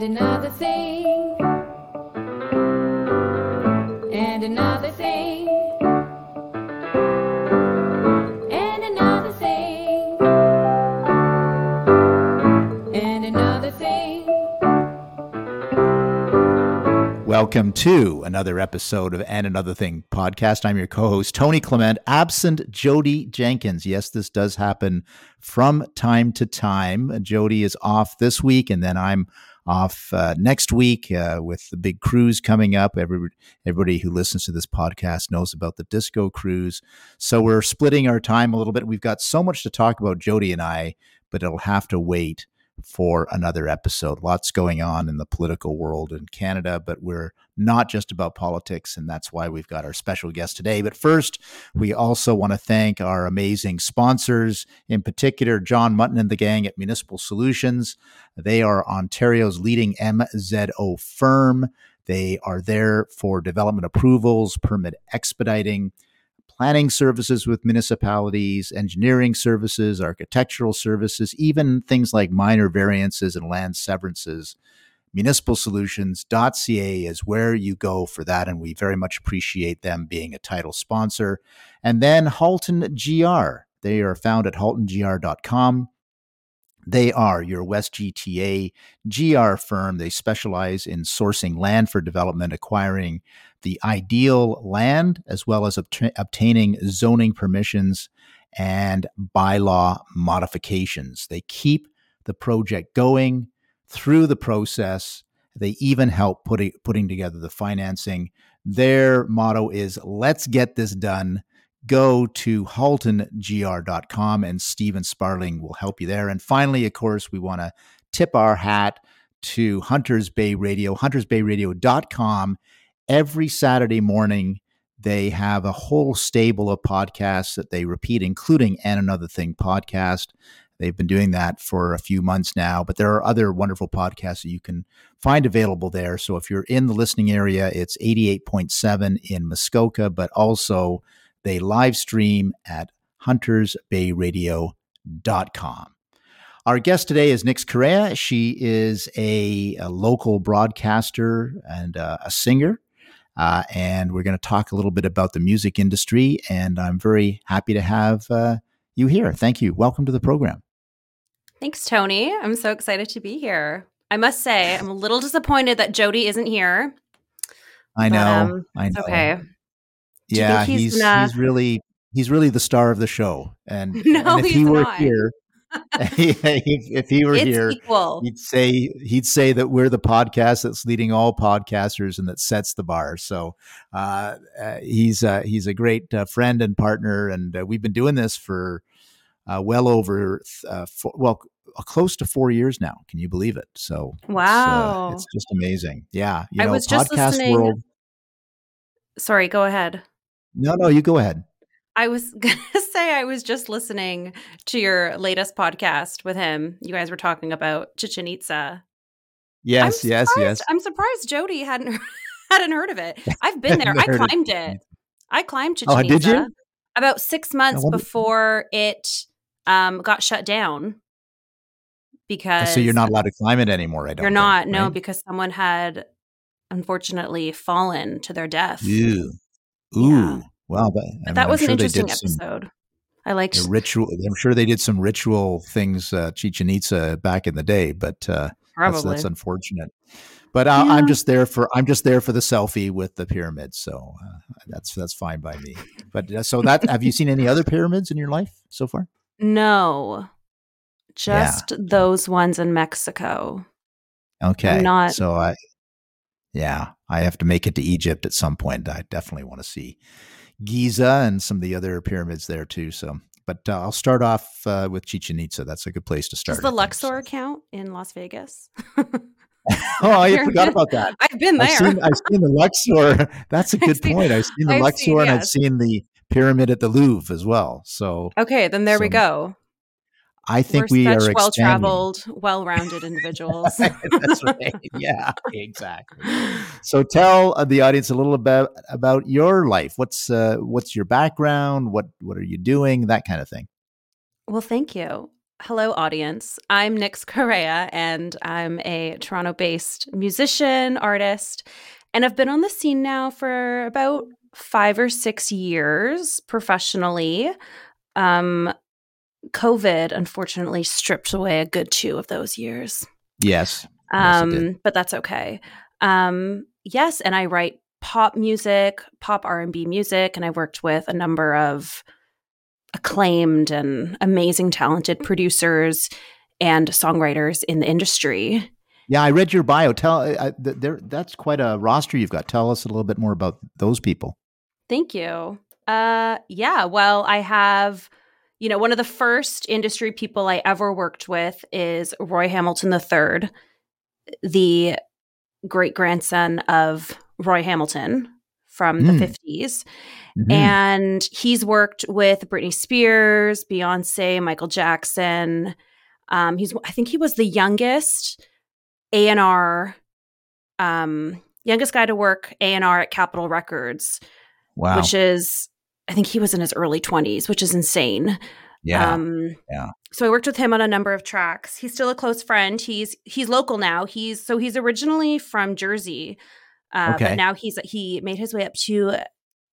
and another thing, and another thing, and another thing, and another thing. Welcome to another episode of And Another Thing podcast. I'm your co-host Tony Clement, absent Jodie Jenkins. Yes, this does happen from time to time. Jodie is off this week, and then I'm off uh, next week uh, with the big cruise coming up. Every, everybody who listens to this podcast knows about the disco cruise. So we're splitting our time a little bit. We've got so much to talk about, Jodie and I, but it'll have to wait for another episode. Lots going on in the political world in Canada, but we're not just about politics, and that's why we've got our special guest today. But first, we also want to thank our amazing sponsors, in particular, John Mutton and the gang at Municipal Solutions. They are Ontario's leading MZO firm. They are there for development approvals, permit expediting, planning services with municipalities, engineering services, architectural services, even things like minor variances and land severances. Municipalsolutions.ca is where you go for that, and we very much appreciate them being a title sponsor. And then Halton GR. They are found at haltongr.com. They are your West GTA GR firm. They specialize in sourcing land for development, acquiring the ideal land, as well as obt- obtaining zoning permissions and bylaw modifications. They keep the project going through the process. They even help putting putting together the financing. Their motto is let's get this done. Go to haltongr.com and Stephen Sparling will help you there. And finally, of course, we want to tip our hat to Hunters Bay Radio, huntersbayradio.com. Every Saturday morning, they have a whole stable of podcasts that they repeat, including And Another Thing podcast. They've been doing that for a few months now, but there are other wonderful podcasts that you can find available there. So if you're in the listening area, it's 88.7 in Muskoka, but also they live stream at huntersbayradio.com. Our guest today is Nix Correa. She is a, a local broadcaster and uh, a singer. Uh, and we're going to talk a little bit about the music industry. And I'm very happy to have uh, you here. Thank you. Welcome to the program. Thanks, Tony. I'm so excited to be here. I must say, I'm a little disappointed that Jodie isn't here. I but, know. um, I know. okay. Yeah, he's he's gonna- he's really he's really the star of the show. And, No, and if he were not. here, if, if he were it's here, equal. he'd say he'd say that we're the podcast that's leading all podcasters and that sets the bar. So uh, uh, he's uh, he's a great uh, friend and partner, and uh, we've been doing this for uh, well over uh, four, well close to four years now. Can you believe it? So it's, uh, Wow. it's, just amazing. Yeah, you I know, was just podcast listening- world. Sorry, go ahead. No, no, you go ahead. I was going to say I was just listening to your latest podcast with him. You guys were talking about Chichen Itza. Yes, yes, yes. I'm surprised Jodie hadn't hadn't heard of it. I've been there. I Heard it. climbed it. I climbed Chichen Oh, did you? Itza about six months wonder- before it um, got shut down because So you're not allowed to climb it anymore. I don't. you're think, not no right? because someone had unfortunately fallen to their death. Ooh, ooh. Yeah. Wow, but, I But mean, that I'm was sure an interesting did some- episode. I like ritual. I'm sure they did some ritual things, uh, Chichen Itza, back in the day, but uh, that's, Probably. that's unfortunate. But I, I'm Yeah. just there for I'm just there for the selfie with the pyramids, so uh, that's that's fine by me. But uh, so that have you seen any other pyramids in your life so far? No, just those ones in Mexico. Okay, not- so I, yeah, I have to make it to Egypt at some point. I definitely want to see Giza and some of the other pyramids there too. So, but uh, I'll start off uh, with Chichen Itza. That's a good place to start. Does the so. Luxor count in Las Vegas? Oh, I forgot about that. I've been there. I've seen, I've seen the Luxor. That's a I've good seen- point. I've seen the I've Luxor seen- and I've seen the pyramid at the Louvre as well. So okay, then there we go. I think We're we such expanding. well-traveled, well-rounded individuals. That's right. Yeah, exactly. So tell uh, the audience a little about about your life. What's uh, what's your background? What what are you doing? That kind of thing. well, thank you. Hello, audience. I'm Nix Correa, and I'm a Toronto based musician, artist, and I've been on the scene now for about five or six years professionally. Um, COVID unfortunately stripped away a good two of those years. Yes. Um, yes but that's okay. Um, yes, and I write pop music, pop R&B music, and I worked with a number of acclaimed and amazing talented producers and songwriters in the industry. Yeah, I read your bio. Tell I, there that's quite a roster you've got. Tell us a little bit more about those people. Thank you. Uh yeah, well, I have you know, one of the first industry people I ever worked with is Roy Hamilton III, the great grandson of Roy Hamilton from the Mm. 50s. Mhm. And he's worked with Britney Spears, Beyonce, Michael Jackson. Um, he's I think he was the youngest A&R um youngest guy to work A&R at Capitol Records, wow. which is I think he was in his early 20s, which is insane. yeah. Um, yeah. So I worked with him on a number of tracks. He's still a close friend. He's he's local now. He's so he's originally from Jersey, uh, Okay. but now he's he made his way up to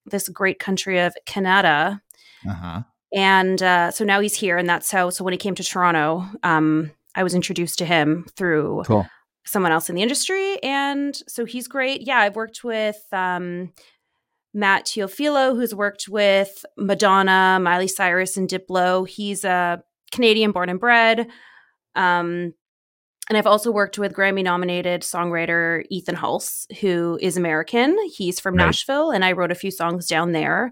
this great country of Canada, uh-huh. and uh, so now he's here. And that's how. So when he came to Toronto, um, I was introduced to him through Cool. Someone else in the industry, and so he's great. Yeah, I've worked with um, Matt Teofilo, who's worked with Madonna, Miley Cyrus, and Diplo. He's a Canadian born and bred. Um, and I've also worked with Grammy nominated songwriter Ethan Hulse, who is American. He's from Right. Nashville, and I wrote a few songs down there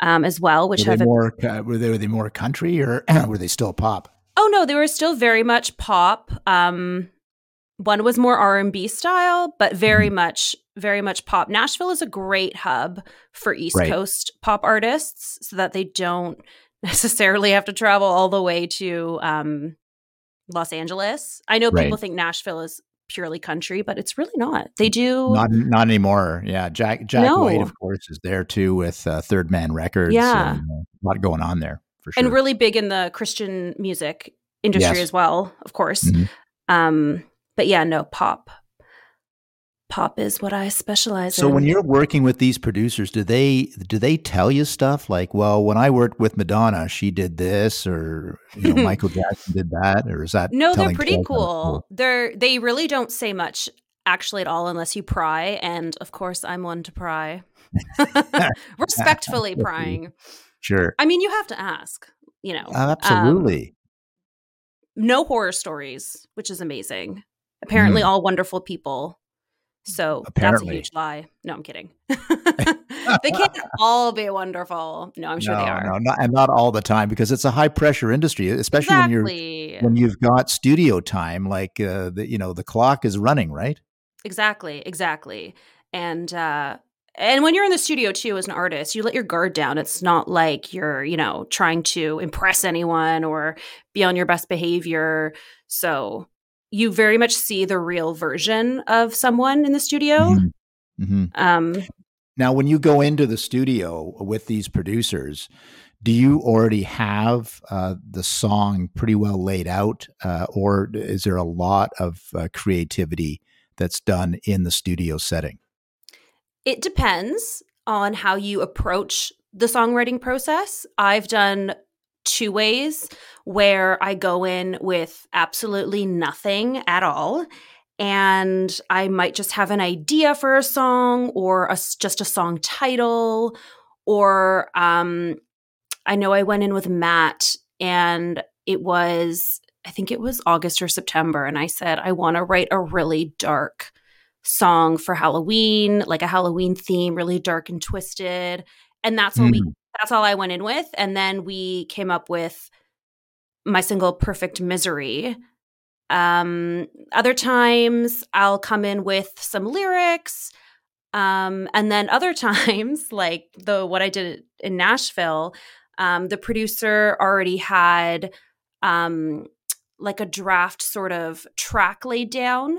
um, as well, which were have more uh, were they were they more country or were they still pop? Oh no, they were still very much pop. Um one was more R&B style, but very Mhm. much very much pop. Nashville is a great hub for East Right. Coast pop artists so that they don't necessarily have to travel all the way to um Los Angeles. I know people think Nashville is purely country, but it's really not. They do Not not anymore. Yeah, Jack Jack No. White, of course, is there too with uh, Third Man Records. Yeah. and, uh, a lot going on there for sure. and really big in the Christian music industry Yes. as well, of course. Mhm. Um, but yeah, no pop. Pop is what I specialize So in. when you're working with these producers, do they do they tell you stuff like, well, when I worked with Madonna, she did this, or you know, Michael Jackson did that, or is that no, they're pretty tales out of cool. They're they really don't say much actually at all unless you pry, and of course I'm one to pry. Respectfully prying. Sure, I mean, you have to ask. You know, Um, absolutely. no horror stories, which is amazing. Apparently, all wonderful people. So that's a Mm. Huge lie. No, I'm kidding. they can't all be wonderful. No, I'm sure no, they are. no, not, and not all the time because it's a high pressure industry, especially when you're when you've got studio time. Like uh, the you know the clock is running, right? Exactly, exactly. And uh and when you're in the studio too as an artist, you let your guard down. It's not like you're, you know, trying to impress anyone or be on your best behavior. So you very much see the real version of someone in the studio. Mhm. Mhm. Um Now, when you go into the studio with these producers, do you already have uh, the song pretty well laid out, uh, or is there a lot of uh, creativity that's done in the studio setting? It depends on how you approach the songwriting process. I've done two ways where I go in with absolutely nothing at all. And I might just have an idea for a song or a just a song title. Or um, I know I went in with Matt and it was, I think it was August or September. And I said, I want to write a really dark song for Halloween, like a Halloween theme, really dark and twisted. And that's all we Mm. That's all I went in with. And then we came up with my single Perfect Misery. Um other times I'll come in with some lyrics. Um and then other times like the what I did in Nashville, um the producer already had um like a draft sort of track laid down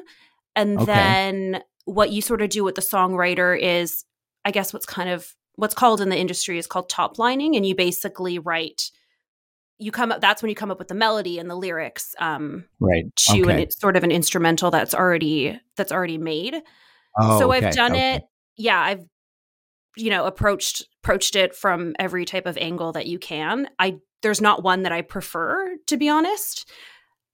and Okay. then what you sort of do with the songwriter is i guess what's kind of what's called in the industry is called top lining and you basically write you come up that's when you come up with the melody and the lyrics um Right. to Okay. it's sort of an instrumental that's already that's already made Oh, so okay, i've done okay. it yeah i've you know approached approached it from every type of angle that you can i there's not one that i prefer to be honest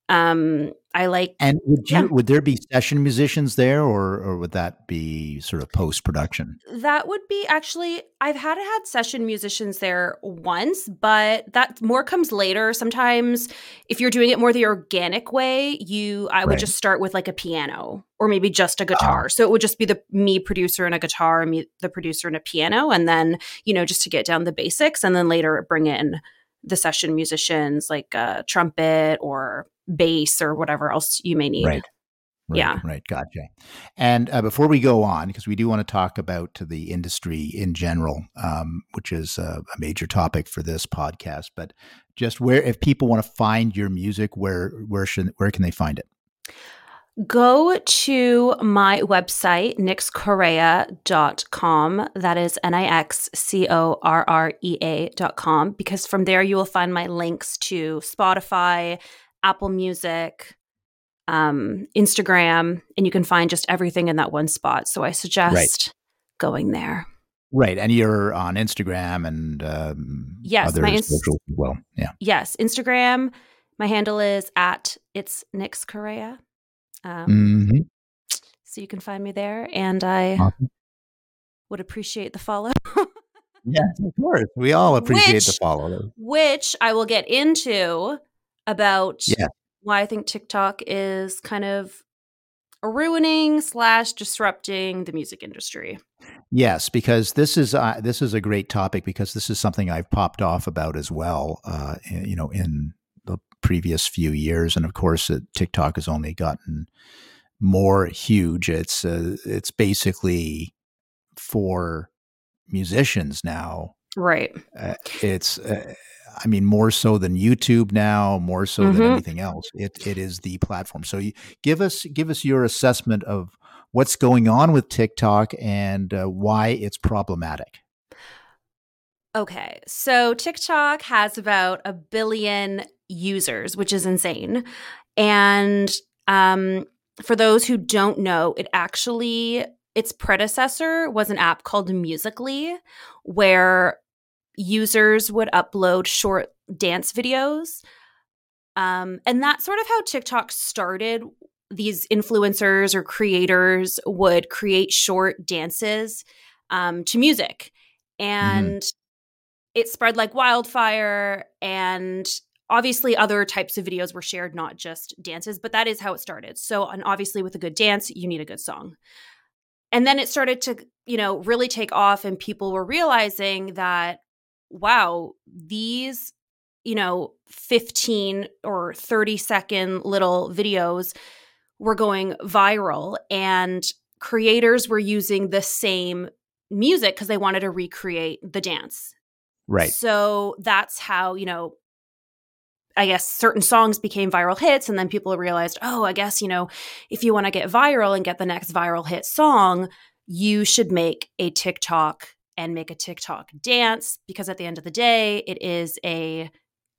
um i like And would you Yeah. would there be session musicians there, or or would that be sort of post production? that would be actually i've had had session musicians there once but that more comes later sometimes if you're doing it more the organic way you i would just start with like a piano or maybe just a guitar so it would just be the me producer and a guitar me the producer and a piano and then you know just to get down the basics and then later bring in the session musicians like a trumpet or bass or whatever else you may need Right. Right, Yeah. Right. Gotcha. And uh, before we go on, because we do want to talk about the industry in general, um, which is uh, a major topic for this podcast, but just where, if people want to find your music, where, where should, where can they find it? Go to my website, nixcorrea.com. That is N I X C O R R E A.com, because from there you will find my links to Spotify, Apple Music, um, Instagram, and you can find just everything in that one spot. So I suggest going there. Right. And you're on Instagram and um, Yes, other my ins- socials as well. Yeah. Yes, Instagram. My handle is at it's Nix Correa. Um, hmm So you can find me there. And I Awesome. would appreciate the follow. Yeah, of course. We all appreciate the follow. which I will get into about Yeah. why I think TikTok is kind of ruining slash disrupting the music industry. Yes, because this is uh, this is a great topic because this is something I've popped off about as well. Uh, you know, in the previous few years, and of course, uh, TikTok has only gotten more huge. It's uh, it's basically for musicians now. Right. Uh, it's uh, I mean more so than YouTube now, more so than Mhm. anything else. It it is the platform. So you give us give us your assessment of what's going on with TikTok and uh, why it's problematic. Okay. So TikTok has about a billion users, which is insane. And um, for those who don't know, it actually, its predecessor was an app called Musical.ly, where users would upload short dance videos. Um, and that's sort of how TikTok started. These influencers or creators would create short dances um, to music. And it spread like wildfire and obviously other types of videos were shared not just dances but that is how it started so and obviously with a good dance you need a good song and then it started to you know really take off and people were realizing that wow these you know 15 or 30 second little videos were going viral and creators were using the same music because they wanted to recreate the dance Right. so that's how, you know, I guess certain songs became viral hits. And then people realized, oh, I guess, you know, if you want to get viral and get the next viral hit song, you should make a TikTok and make a TikTok dance because at the end of the day, it is a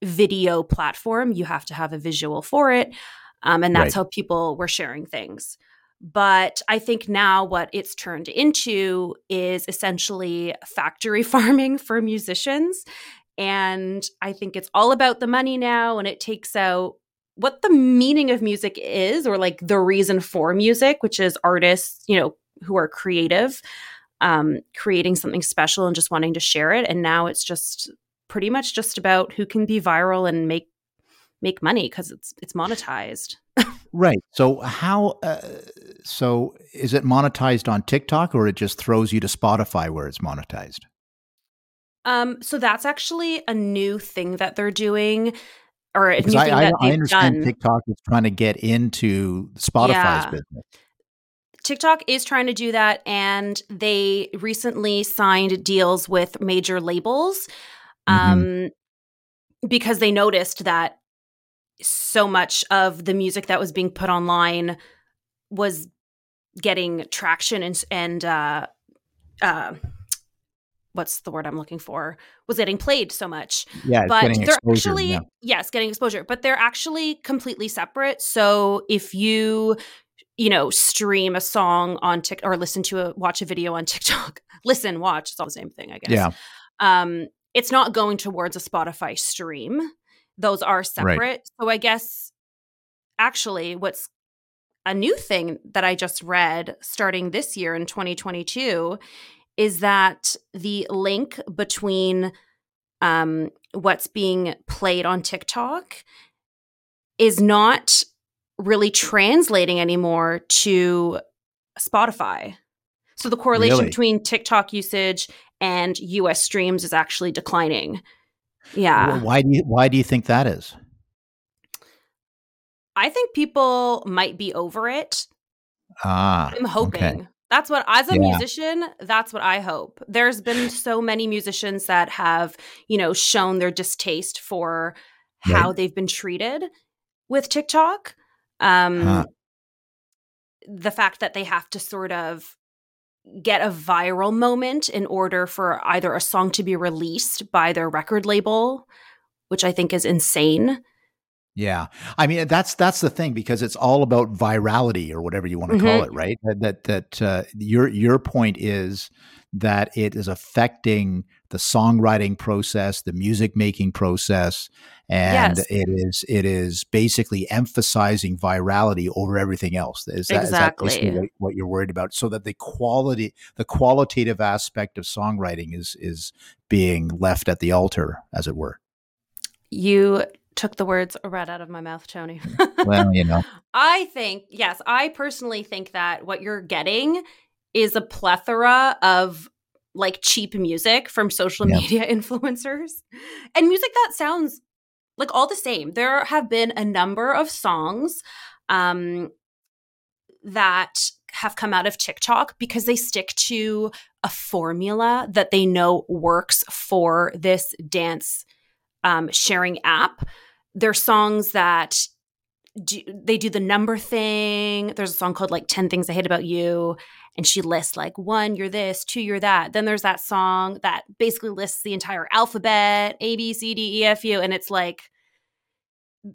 video platform. You have to have a visual for it. Um, and that's Right. how people were sharing things. But I think now what it's turned into is essentially factory farming for musicians. And I think it's all about the money now, and it takes out what the meaning of music is, or like the reason for music, which is artists, you know, who are creative, um, creating something special and just wanting to share it. And now it's just pretty much just about who can be viral and make make money because it's it's monetized. Right. So how? Uh, so is it monetized on TikTok, or it just throws you to Spotify where it's monetized? Um, so that's actually a new thing that they're doing, or a new Because thing I, I, that I they've understand done. TikTok is trying to get into Spotify's Yeah. business. TikTok is trying to do that, and they recently signed deals with major labels um, because they noticed that so much of the music that was being put online was getting traction and and uh, uh, what's the word I'm looking for was getting played so much. Yeah, but getting they're exposure. actually yeah. yes, getting exposure, but they're actually completely separate. So if you you know stream a song on TikTok or listen to a watch a video on TikTok, listen, watch, it's all the same thing, I guess. Yeah. Um, it's not going towards a Spotify stream. Those are separate. So I guess actually what's a new thing that I just read starting this year in 2022 is that the link between um, what's being played on TikTok is not really translating anymore to Spotify. So the correlation Really? between TikTok usage and US streams is actually declining. Yeah. Why do you why do you think that is? I think people might be over it. Ah, I'm hoping. okay. That's what, as a Yeah. musician, that's what I hope. There's been so many musicians that have, you know, shown their distaste for how Right. they've been treated with TikTok. Um, Huh. The fact that they have to sort of get a viral moment in order for either a song to be released by their record label, which I think is insane. Yeah, I mean that's that's the thing because it's all about virality or whatever you want to call Mhm. it, right? That that, that uh, your your point is that it is affecting the songwriting process, the music making process, and Yes. it is it is basically emphasizing virality over everything else. Is that, is that Exactly. what, what you're worried about? So that the quality, the qualitative aspect of songwriting is is being left at the altar, as it were. You took the words right out of my mouth, Tony. Mm. Well, you know, I think, yes, I personally think that what you're getting is a plethora of like cheap music from social Yeah. media influencers and music that sounds like all the same. There have been a number of songs um, that have come out of TikTok because they stick to a formula that they know works for this dance um, sharing app. They're songs that do, they do the number thing. There's a song called like 10 Things I Hate About You. And she lists like one, you're this, two, you're that. Then there's that song that basically lists the entire alphabet A, B, C, D, E, F, U. And it's like,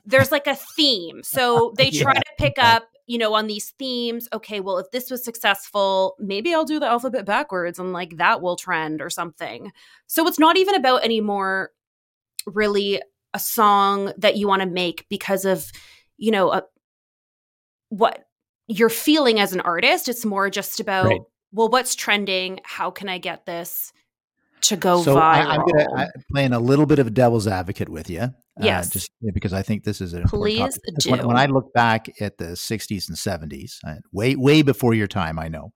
there's like a theme. So they try Yeah. to pick up, you know, on these themes. Okay, well, if this was successful, maybe I'll do the alphabet backwards and like that will trend or something. So it's not even about anymore really a song that you want to make because of, you know, a, what you're feeling as an artist. It's more just about, Right. well, what's trending? How can I get this to go so viral? I, I'm gonna I, playing a little bit of a devil's advocate with you. Yes. just because I think this is an important Please. 'Cause When, do. when I look back at the 60s and 70s, uh, way way before your time, I know.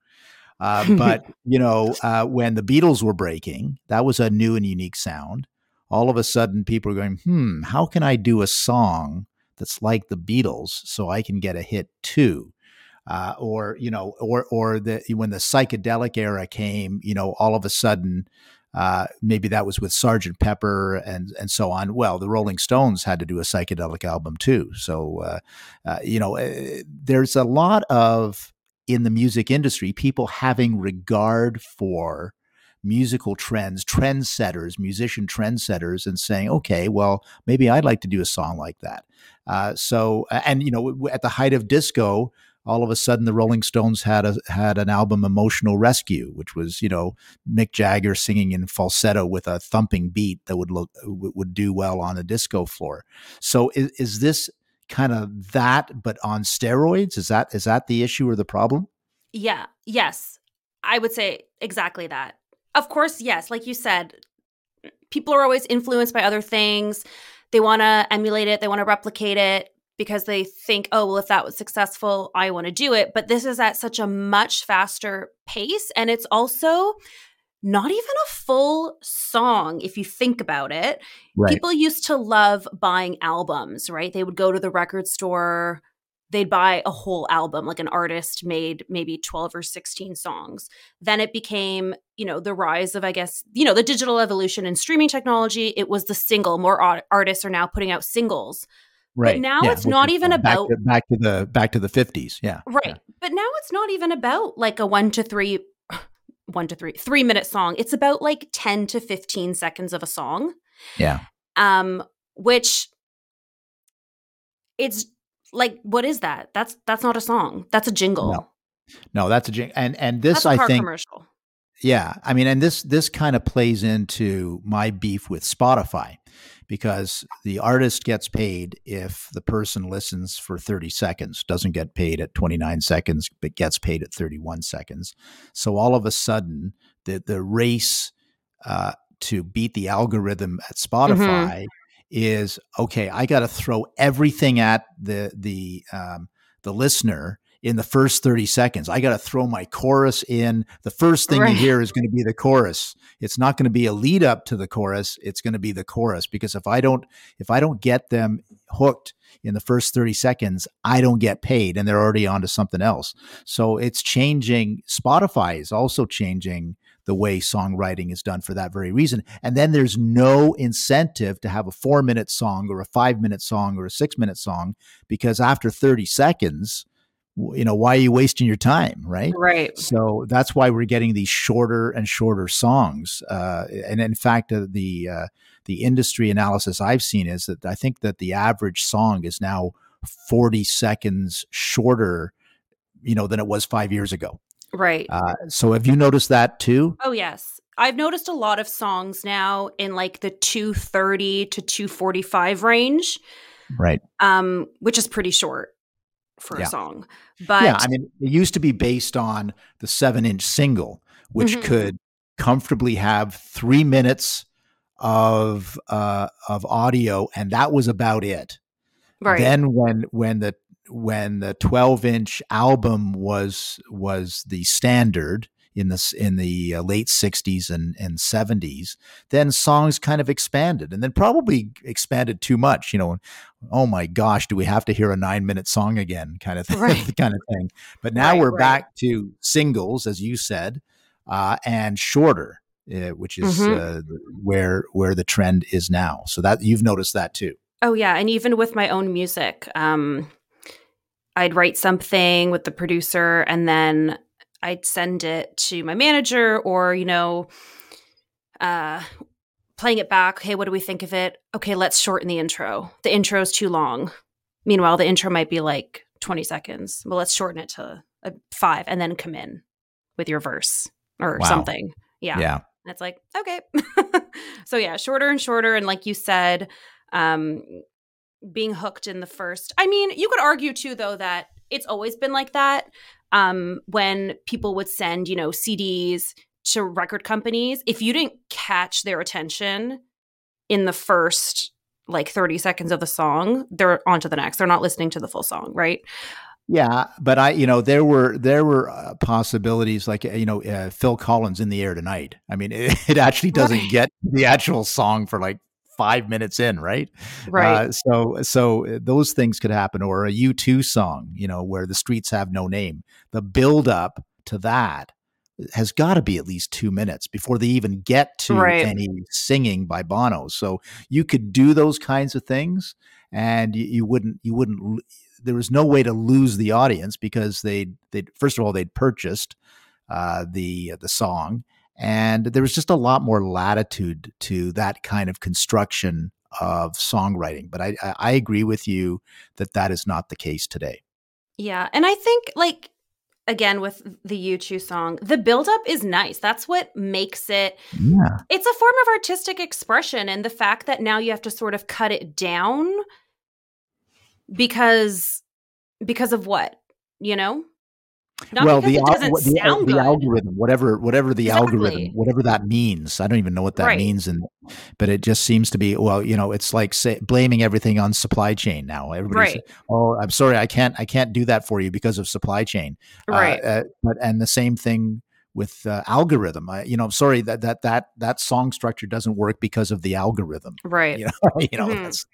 Uh, but you know, uh, when the Beatles were breaking, that was a new and unique sound. All of a sudden, people are going, "Hmm, how can I do a song that's like the Beatles so I can get a hit too?" Uh, or you know, or or the when the psychedelic era came, you know, all of a sudden, uh, maybe that was with Sergeant Pepper and and so on. Well, the Rolling Stones had to do a psychedelic album too. So uh, uh, you know, uh, there's a lot of in the music industry people having regard for musical trends, trendsetters, musician trendsetters, and saying, okay, well, maybe I'd like to do a song like that. Uh, so, and you know, at the height of disco, all of a sudden the Rolling Stones had a had an album, Emotional Rescue, which was you know Mick Jagger singing in falsetto with a thumping beat that would look would do well on a disco floor. So, is, is this kind of that, but on steroids? Is that is that the issue or the problem? Yeah. Yes. I would say exactly that. Of course, yes. Like you said, people are always influenced by other things. They want to emulate it, they want to replicate it because they think, oh, well, if that was successful, I want to do it. But this is at such a much faster pace. And it's also not even a full song if you think about it. People used to love buying albums, right? They would go to the record store, they'd buy a whole album, like an artist made maybe 12 or 16 songs. Then it became, you know, the rise of, I guess, you know, the digital evolution and streaming technology. It was the single. More art- artists are now putting out singles. Right. now it's not even back about- to, back to the back to the fifties. Yeah. Right. Yeah. But now it's not even about like a one to three one to three, three minute song. It's about like 10 to 15 seconds of a song. Yeah. Um, which it's like, what is that? That's that's not a song. That's a jingle. No. No, that's a jingle. and and this that's a I think commercial. Yeah, I mean, and this this kind of plays into my beef with Spotify because the artist gets paid if the person listens for 30 seconds, doesn't get paid at 29 seconds, but gets paid at 31 seconds. So all of a sudden, the the race uh, to beat the algorithm at Spotify is okay. I got to throw everything at the the um, the listener in the first 30 seconds. I got to throw my chorus in. The first thing Right. you hear is going to be the chorus. It's not going to be a lead up to the chorus. It's going to be the chorus because if I don't if I don't get them hooked in the first 30 seconds, I don't get paid and they're already on to something else. So it's changing Spotify is also changing the way songwriting is done for that very reason. And then there's no incentive to have a 4-minute song or a 5-minute song or a 6-minute song because after 30 seconds you know why are you wasting your time right Right. so that's why we're getting these shorter and shorter songs uh, and in fact uh, the uh, the industry analysis i've seen is that i think that the average song is now 40 seconds shorter you know than it was five years ago Right. uh, so have you noticed that too Oh yes. I've noticed a lot of songs now in like the 230 to 245 range, right um, which is pretty short for Yeah. a song. But yeah i mean it used to be based on the seven inch single which Mhm. could comfortably have three minutes of uh, of audio and that was about it right. Then when when the when the 12 inch album was was the standard in the in the uh, late 60s and and 70s, then songs kind of expanded and then probably expanded too much. You know, oh my gosh, do we have to hear a nine minute song again? Kind of thing, Right. kind of thing. But now Right, we're right. back to singles, as you said, uh, and shorter. Uh, which is Mhm. uh, where where the trend is now. So that you've noticed that too. Oh yeah, and even with my own music, um, I'd write something with the producer, and then I'd send it to my manager, or you know, uh, playing it back. Hey, what do we think of it? Okay, let's shorten the intro. The intro is too long. Meanwhile, the intro might be like twenty seconds. Well, let's shorten it to five, and then come in with your verse or Wow. something. Yeah. yeah. And it's like, okay. so yeah, shorter and shorter. And like you said, um, being hooked in the first. I mean, you could argue too, though, that it's always been like that. Um, when people would send, you know, CDs to record companies, if you didn't catch their attention in the first like 30 seconds of the song, they're on to the next. They're not listening to the full song, right? Yeah, but I, you know, there were there were uh, possibilities like you know uh, Phil Collins in the air tonight. I mean, it, it actually doesn't Right. get the actual song for like five minutes in, right? Right. Uh, so so uh, those things could happen, or a U two song, you know, where the streets have no name. The build up to that has got to be at least two minutes before they even get to Right. any singing by Bono. So you could do those kinds of things, and you, you wouldn't you wouldn't there was no way to lose the audience because they they first of all they'd purchased uh, the the song, and there was just a lot more latitude to that kind of construction of songwriting. But I I, I agree with you that that is not the case today. Yeah, and I think like again with the U2 song, the buildup is nice. That's what makes it Yeah, it's a form of artistic expression and the fact that now you have to sort of cut it down because because of what, you know? Not well, the, al- the, the algorithm, whatever, whatever the Exactly. algorithm, whatever that means, I don't even know what that Right. means, and but it just seems to be well, you know, it's like say, blaming everything on supply chain now. Everybody's, Right. oh, I'm sorry, I can't, I can't do that for you because of supply chain. Uh, Right. Uh, but and the same thing with uh, algorithm. I, you know, I'm sorry that that that that song structure doesn't work because of the algorithm. right. You know, you know Mhm. that's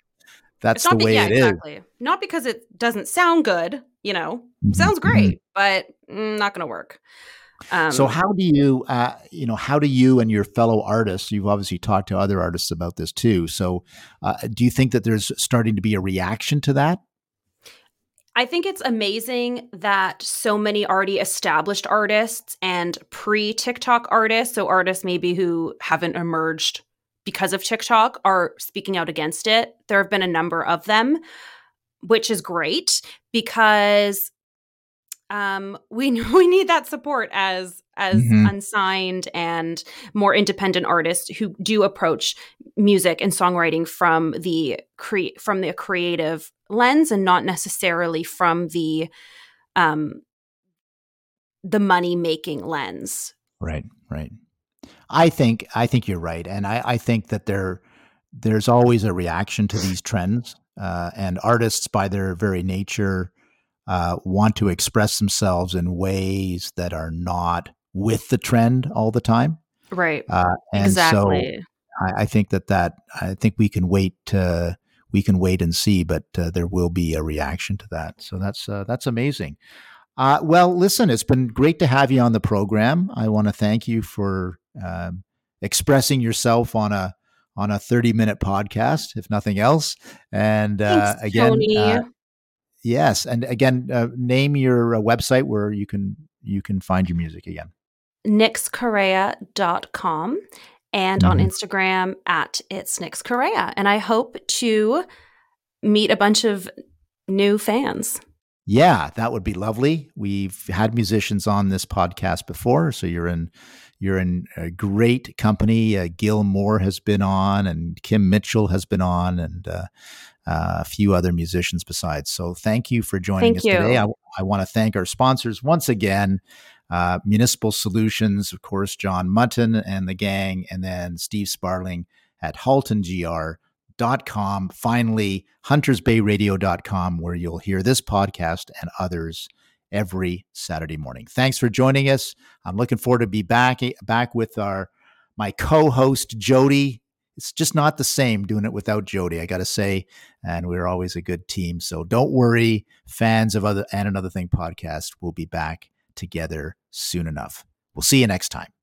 that's the not be- way yeah, it is. exactly. Not because it doesn't sound good, you know. Mhm, Sounds mhm. great, but mm, not going to work. Um, so how do you, uh, you know, how do you and your fellow artists? You've obviously talked to other artists about this too. So, uh, do you think that there's starting to be a reaction to that? I think it's amazing that so many already established artists and pre TikTok artists, so artists maybe who haven't emerged because of TikTok, are speaking out against it. There have been a number of them, which is great because um, we we need that support as as Mhm. unsigned and more independent artists who do approach music and songwriting from the cre- from the creative lens and not necessarily from the um the money making lens. Right, right. I think I think you're right, and I, I think that there there's always a reaction to these trends, uh, and artists, by their very nature, uh, want to express themselves in ways that are not with the trend all the time. Right. Uh, and exactly. so I, I think that that I think we can wait to we can wait and see, but uh, there will be a reaction to that. So that's uh, that's amazing. Uh, well, listen, it's been great to have you on the program. I want to thank you for um, expressing yourself on a on a thirty minute podcast, if nothing else. And uh, Thanks, again, Tony. uh, yes, and again, uh, name your uh, website where you can you can find your music again. nixcorrea.com and on Mhm. Instagram at it's Nix Correa. And I hope to meet a bunch of new fans. Yeah, that would be lovely. We've had musicians on this podcast before, so you're in you're in a great company. Uh, Gil Moore has been on, and Kim Mitchell has been on, and uh, uh, a few other musicians besides. So thank you for joining Thank us you. today. I, I want to thank our sponsors once again. Uh, Municipal Solutions, of course, John Mutton and the gang, and then Steve Sparling at haltongr.com. Finally, huntersbayradio.com, where you'll hear this podcast and others every Saturday morning. Thanks for joining us. I'm looking forward to be back back with our my co-host Jodie. It's just not the same doing it without Jodie, I got to say, and we're always a good team. So don't worry, fans of other and another thing podcast, we'll be back together soon enough. We'll see you next time.